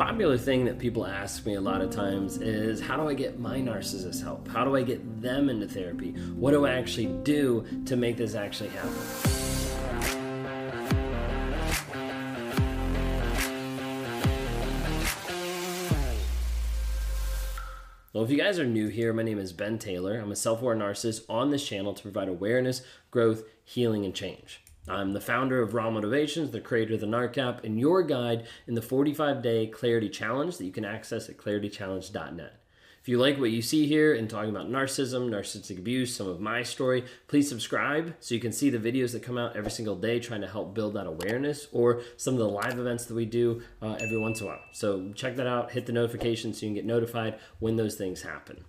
popular thing that people ask me a lot of times is how do I get my narcissist help? How do I get them into therapy? What do I actually do to make this actually happen? Well, if you guys are new here, my name is Ben Taylor. I'm a self aware narcissist on this channel to provide awareness, growth, healing, and change. I'm the founder of Raw Motivations, the creator of the NARC app, and your guide in the 45 day Clarity Challenge that you can access at claritychallenge.net. If you like what you see here and talking about narcissism, narcissistic abuse, some of my story, please subscribe so you can see the videos that come out every single day trying to help build that awareness or some of the live events that we do uh, every once in a while. So check that out, hit the notification so you can get notified when those things happen.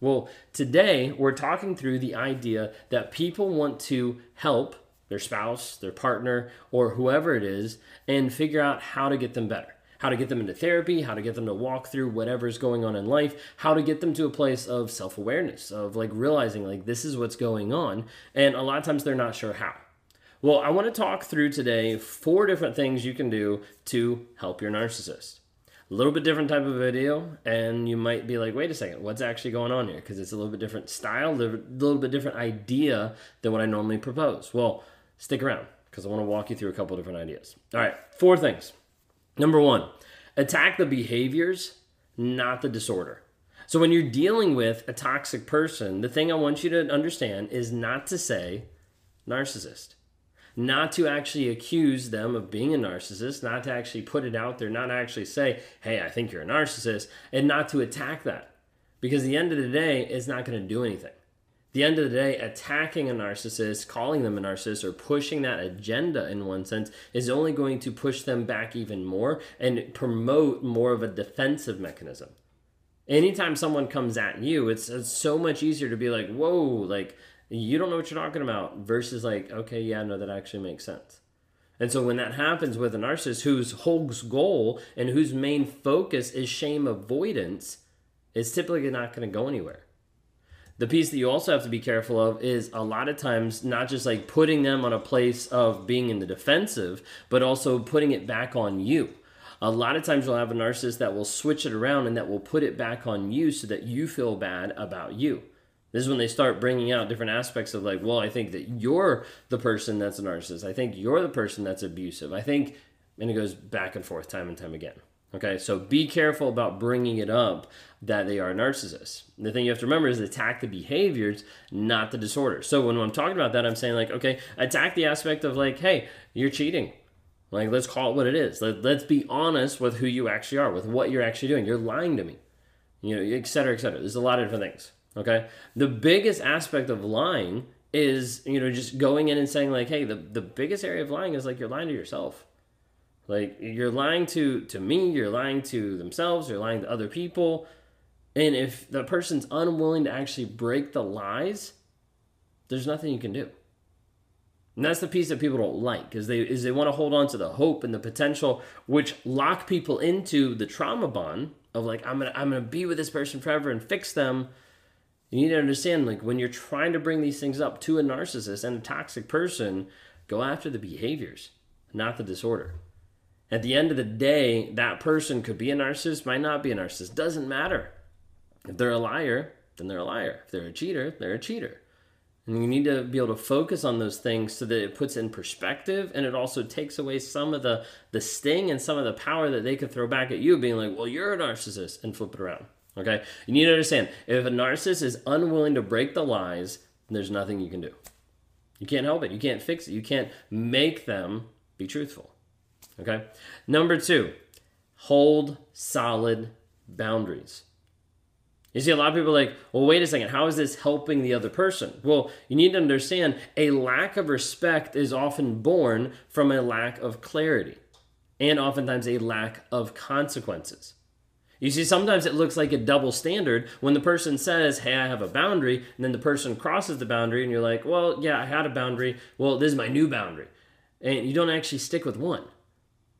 Well, today we're talking through the idea that people want to help their spouse, their partner, or whoever it is, and figure out how to get them better. How to get them into therapy, how to get them to walk through whatever's going on in life, how to get them to a place of self awareness, of like realizing, like, this is what's going on. And a lot of times they're not sure how. Well, I want to talk through today four different things you can do to help your narcissist. A little bit different type of video, and you might be like, wait a second, what's actually going on here? Because it's a little bit different style, a little bit different idea than what I normally propose. Well, stick around because I want to walk you through a couple different ideas. All right, four things. Number one, attack the behaviors, not the disorder. So when you're dealing with a toxic person, the thing I want you to understand is not to say narcissist. Not to actually accuse them of being a narcissist, not to actually put it out there, not actually say, hey, I think you're a narcissist, and not to attack that. Because the end of the day, it's not going to do anything the end of the day, attacking a narcissist, calling them a narcissist, or pushing that agenda in one sense is only going to push them back even more and promote more of a defensive mechanism. Anytime someone comes at you, it's, it's so much easier to be like, whoa, like, you don't know what you're talking about, versus like, okay, yeah, no, that actually makes sense. And so when that happens with a narcissist whose whole goal and whose main focus is shame avoidance, it's typically not going to go anywhere the piece that you also have to be careful of is a lot of times not just like putting them on a place of being in the defensive, but also putting it back on you. A lot of times you'll have a narcissist that will switch it around and that will put it back on you so that you feel bad about you. This is when they start bringing out different aspects of like, well, I think that you're the person that's a narcissist. I think you're the person that's abusive. I think, and it goes back and forth time and time again. Okay, so be careful about bringing it up that they are narcissists. The thing you have to remember is attack the behaviors, not the disorder. So when I'm talking about that, I'm saying like, okay, attack the aspect of like, hey, you're cheating. Like, let's call it what it is. Let, let's be honest with who you actually are, with what you're actually doing. You're lying to me, you know, et cetera, et cetera. There's a lot of different things. Okay, the biggest aspect of lying is you know just going in and saying like, hey, the the biggest area of lying is like you're lying to yourself like you're lying to to me, you're lying to themselves, you're lying to other people. And if the person's unwilling to actually break the lies, there's nothing you can do. And that's the piece that people don't like, is they is they want to hold on to the hope and the potential, which lock people into the trauma bond of like I'm gonna I'm gonna be with this person forever and fix them. You need to understand, like when you're trying to bring these things up to a narcissist and a toxic person, go after the behaviors, not the disorder. At the end of the day, that person could be a narcissist, might not be a narcissist. Doesn't matter. If they're a liar, then they're a liar. If they're a cheater, they're a cheater. And you need to be able to focus on those things so that it puts in perspective and it also takes away some of the, the sting and some of the power that they could throw back at you, being like, well, you're a narcissist, and flip it around. Okay? You need to understand if a narcissist is unwilling to break the lies, there's nothing you can do. You can't help it. You can't fix it. You can't make them be truthful. Okay. Number two, hold solid boundaries. You see, a lot of people like, well, wait a second, how is this helping the other person? Well, you need to understand a lack of respect is often born from a lack of clarity and oftentimes a lack of consequences. You see, sometimes it looks like a double standard when the person says, Hey, I have a boundary, and then the person crosses the boundary, and you're like, Well, yeah, I had a boundary. Well, this is my new boundary. And you don't actually stick with one.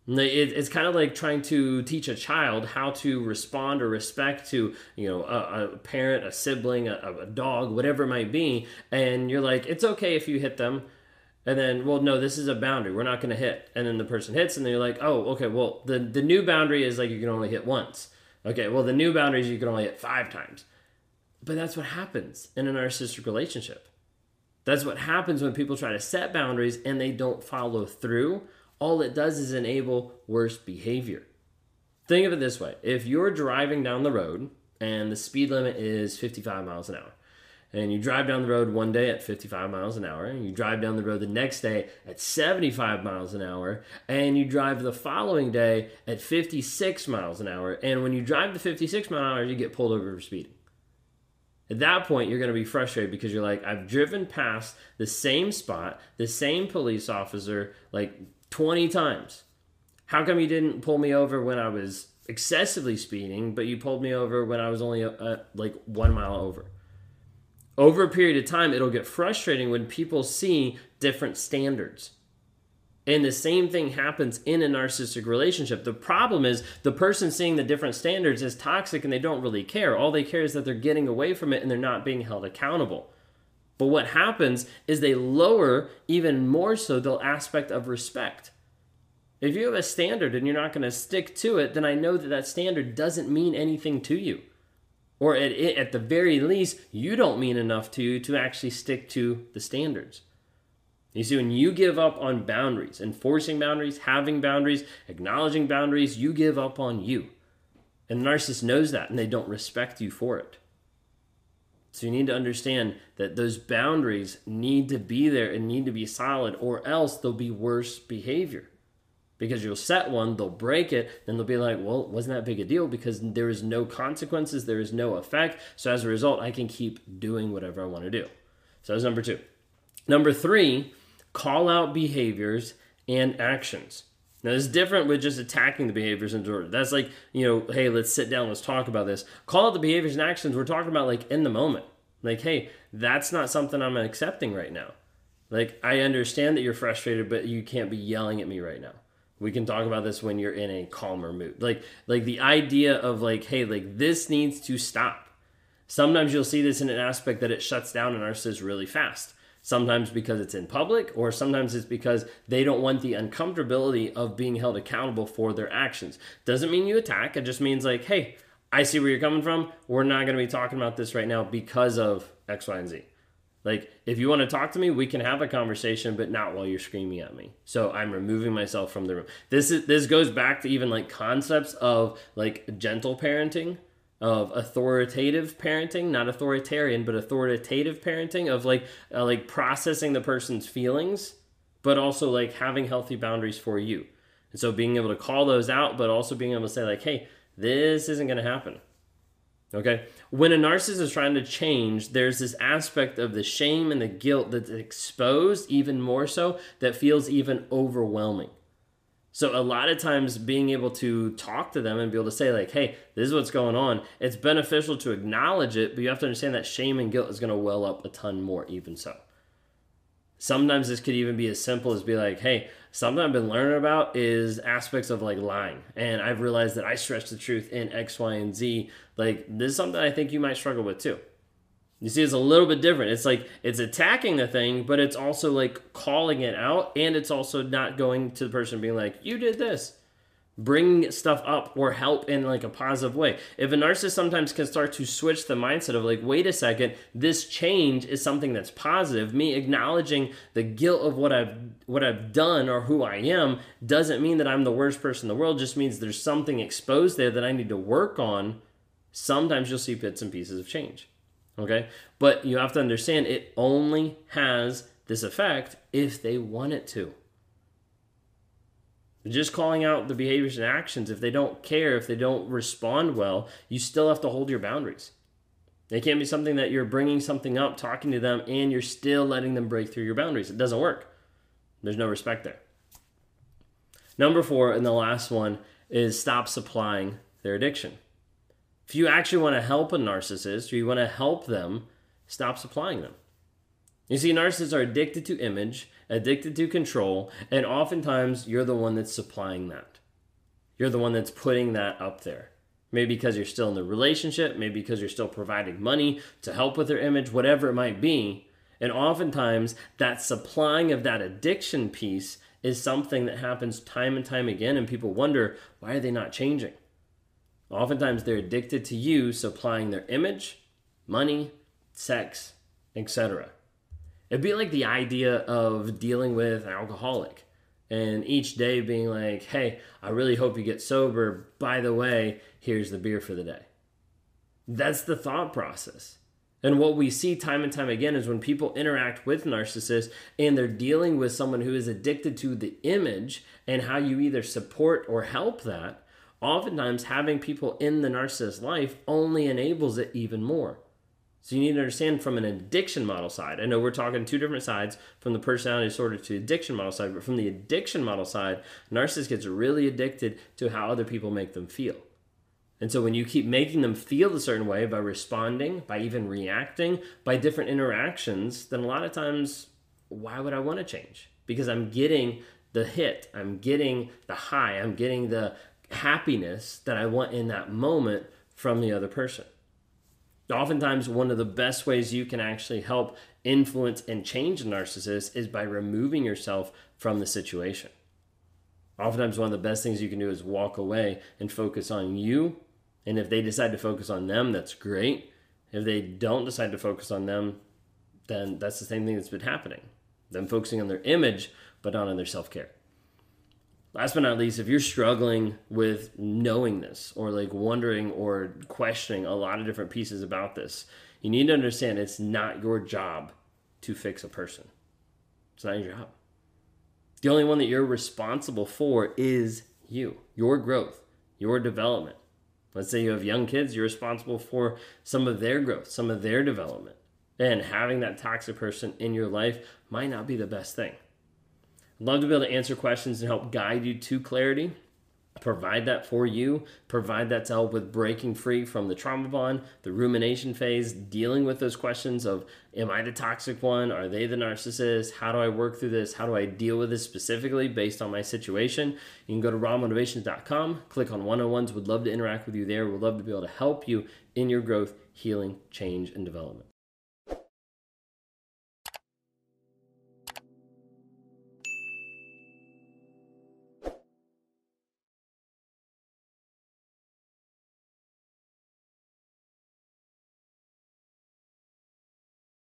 It's kind of like trying to teach a child how to respond or respect to, you know, a, a parent, a sibling, a, a, dog, whatever it might be. And you're like, it's okay if you hit them. And then, well, no, this is a boundary. We're not going to hit. And then the person hits, and then you're like, oh, okay, well, the, the new boundary is like you can only hit once. Okay, well, the new boundary is you can only hit five times. But that's what happens in a narcissistic relationship. That's what happens when people try to set boundaries and they don't follow through. All it does is enable worse behavior. Think of it this way if you're driving down the road and the speed limit is 55 miles an hour, and you drive down the road one day at 55 miles an hour, and you drive down the road the next day at 75 miles an hour, and you drive the following day at 56 miles an hour, and when you drive the 56 mile an hour, you get pulled over for speeding. At that point, you're going to be frustrated because you're like, I've driven past the same spot, the same police officer like 20 times. How come you didn't pull me over when I was excessively speeding, but you pulled me over when I was only uh, like one mile over? Over a period of time, it'll get frustrating when people see different standards. And the same thing happens in a narcissistic relationship. The problem is the person seeing the different standards is toxic and they don't really care. All they care is that they're getting away from it and they're not being held accountable. But what happens is they lower even more so the aspect of respect. If you have a standard and you're not going to stick to it, then I know that that standard doesn't mean anything to you. Or at, at the very least, you don't mean enough to you to actually stick to the standards. You see, when you give up on boundaries, enforcing boundaries, having boundaries, acknowledging boundaries, you give up on you. And the narcissist knows that and they don't respect you for it. So you need to understand that those boundaries need to be there and need to be solid, or else there'll be worse behavior. Because you'll set one, they'll break it, then they'll be like, well, it wasn't that big a deal because there is no consequences, there is no effect. So as a result, I can keep doing whatever I want to do. So that's number two. Number three call out behaviors and actions. Now, it's different with just attacking the behaviors and disorders. That's like, you know, hey, let's sit down, let's talk about this. Call out the behaviors and actions. We're talking about like in the moment. Like, hey, that's not something I'm accepting right now. Like, I understand that you're frustrated, but you can't be yelling at me right now. We can talk about this when you're in a calmer mood. Like, like the idea of like, hey, like this needs to stop. Sometimes you'll see this in an aspect that it shuts down a narcissist really fast Sometimes because it's in public, or sometimes it's because they don't want the uncomfortability of being held accountable for their actions. Doesn't mean you attack, it just means like, hey, I see where you're coming from. We're not going to be talking about this right now because of X, Y, and Z. Like, if you want to talk to me, we can have a conversation, but not while you're screaming at me. So I'm removing myself from the room. This is this goes back to even like concepts of like gentle parenting of authoritative parenting, not authoritarian, but authoritative parenting of like uh, like processing the person's feelings, but also like having healthy boundaries for you. And so being able to call those out, but also being able to say like, "Hey, this isn't going to happen." Okay? When a narcissist is trying to change, there's this aspect of the shame and the guilt that's exposed even more so that feels even overwhelming. So a lot of times being able to talk to them and be able to say like, "Hey, this is what's going on." It's beneficial to acknowledge it, but you have to understand that shame and guilt is going to well up a ton more even so. Sometimes this could even be as simple as be like, "Hey, something I've been learning about is aspects of like lying, and I've realized that I stretch the truth in X, Y, and Z. Like this is something I think you might struggle with too." You see, it's a little bit different. It's like it's attacking the thing, but it's also like calling it out, and it's also not going to the person being like, "You did this." Bring stuff up or help in like a positive way. If a narcissist sometimes can start to switch the mindset of like, wait a second, this change is something that's positive. Me acknowledging the guilt of what I've what I've done or who I am doesn't mean that I'm the worst person in the world. Just means there's something exposed there that I need to work on. Sometimes you'll see bits and pieces of change. Okay? But you have to understand it only has this effect if they want it to. Just calling out the behaviors and actions, if they don't care, if they don't respond well, you still have to hold your boundaries. It can't be something that you're bringing something up, talking to them, and you're still letting them break through your boundaries. It doesn't work. There's no respect there. Number four, and the last one, is stop supplying their addiction. If you actually want to help a narcissist or you want to help them, stop supplying them. You see, narcissists are addicted to image, addicted to control, and oftentimes you're the one that's supplying that. You're the one that's putting that up there. Maybe because you're still in the relationship, maybe because you're still providing money to help with their image, whatever it might be. And oftentimes, that supplying of that addiction piece is something that happens time and time again, and people wonder why are they not changing? Oftentimes, they're addicted to you supplying their image, money, sex, etc. It'd be like the idea of dealing with an alcoholic and each day being like, hey, I really hope you get sober. By the way, here's the beer for the day. That's the thought process. And what we see time and time again is when people interact with narcissists and they're dealing with someone who is addicted to the image and how you either support or help that, oftentimes having people in the narcissist's life only enables it even more. So you need to understand from an addiction model side. I know we're talking two different sides from the personality disorder to addiction model side, but from the addiction model side, narcissist gets really addicted to how other people make them feel. And so when you keep making them feel a certain way by responding, by even reacting, by different interactions, then a lot of times, why would I want to change? Because I'm getting the hit, I'm getting the high, I'm getting the happiness that I want in that moment from the other person. Oftentimes, one of the best ways you can actually help influence and change a narcissist is by removing yourself from the situation. Oftentimes, one of the best things you can do is walk away and focus on you. And if they decide to focus on them, that's great. If they don't decide to focus on them, then that's the same thing that's been happening. Them focusing on their image, but not on their self care last but not least, if you're struggling with knowing this or like wondering or questioning a lot of different pieces about this, you need to understand it's not your job to fix a person. It's not your job. The only one that you're responsible for is you, your growth, your development. Let's say you have young kids, you're responsible for some of their growth, some of their development. And having that toxic person in your life might not be the best thing. Love to be able to answer questions and help guide you to clarity. Provide that for you, provide that to help with breaking free from the trauma bond, the rumination phase, dealing with those questions of Am I the toxic one? Are they the narcissist? How do I work through this? How do I deal with this specifically based on my situation? You can go to rawmotivations.com, click on 101s. Would love to interact with you there. Would love to be able to help you in your growth, healing, change, and development.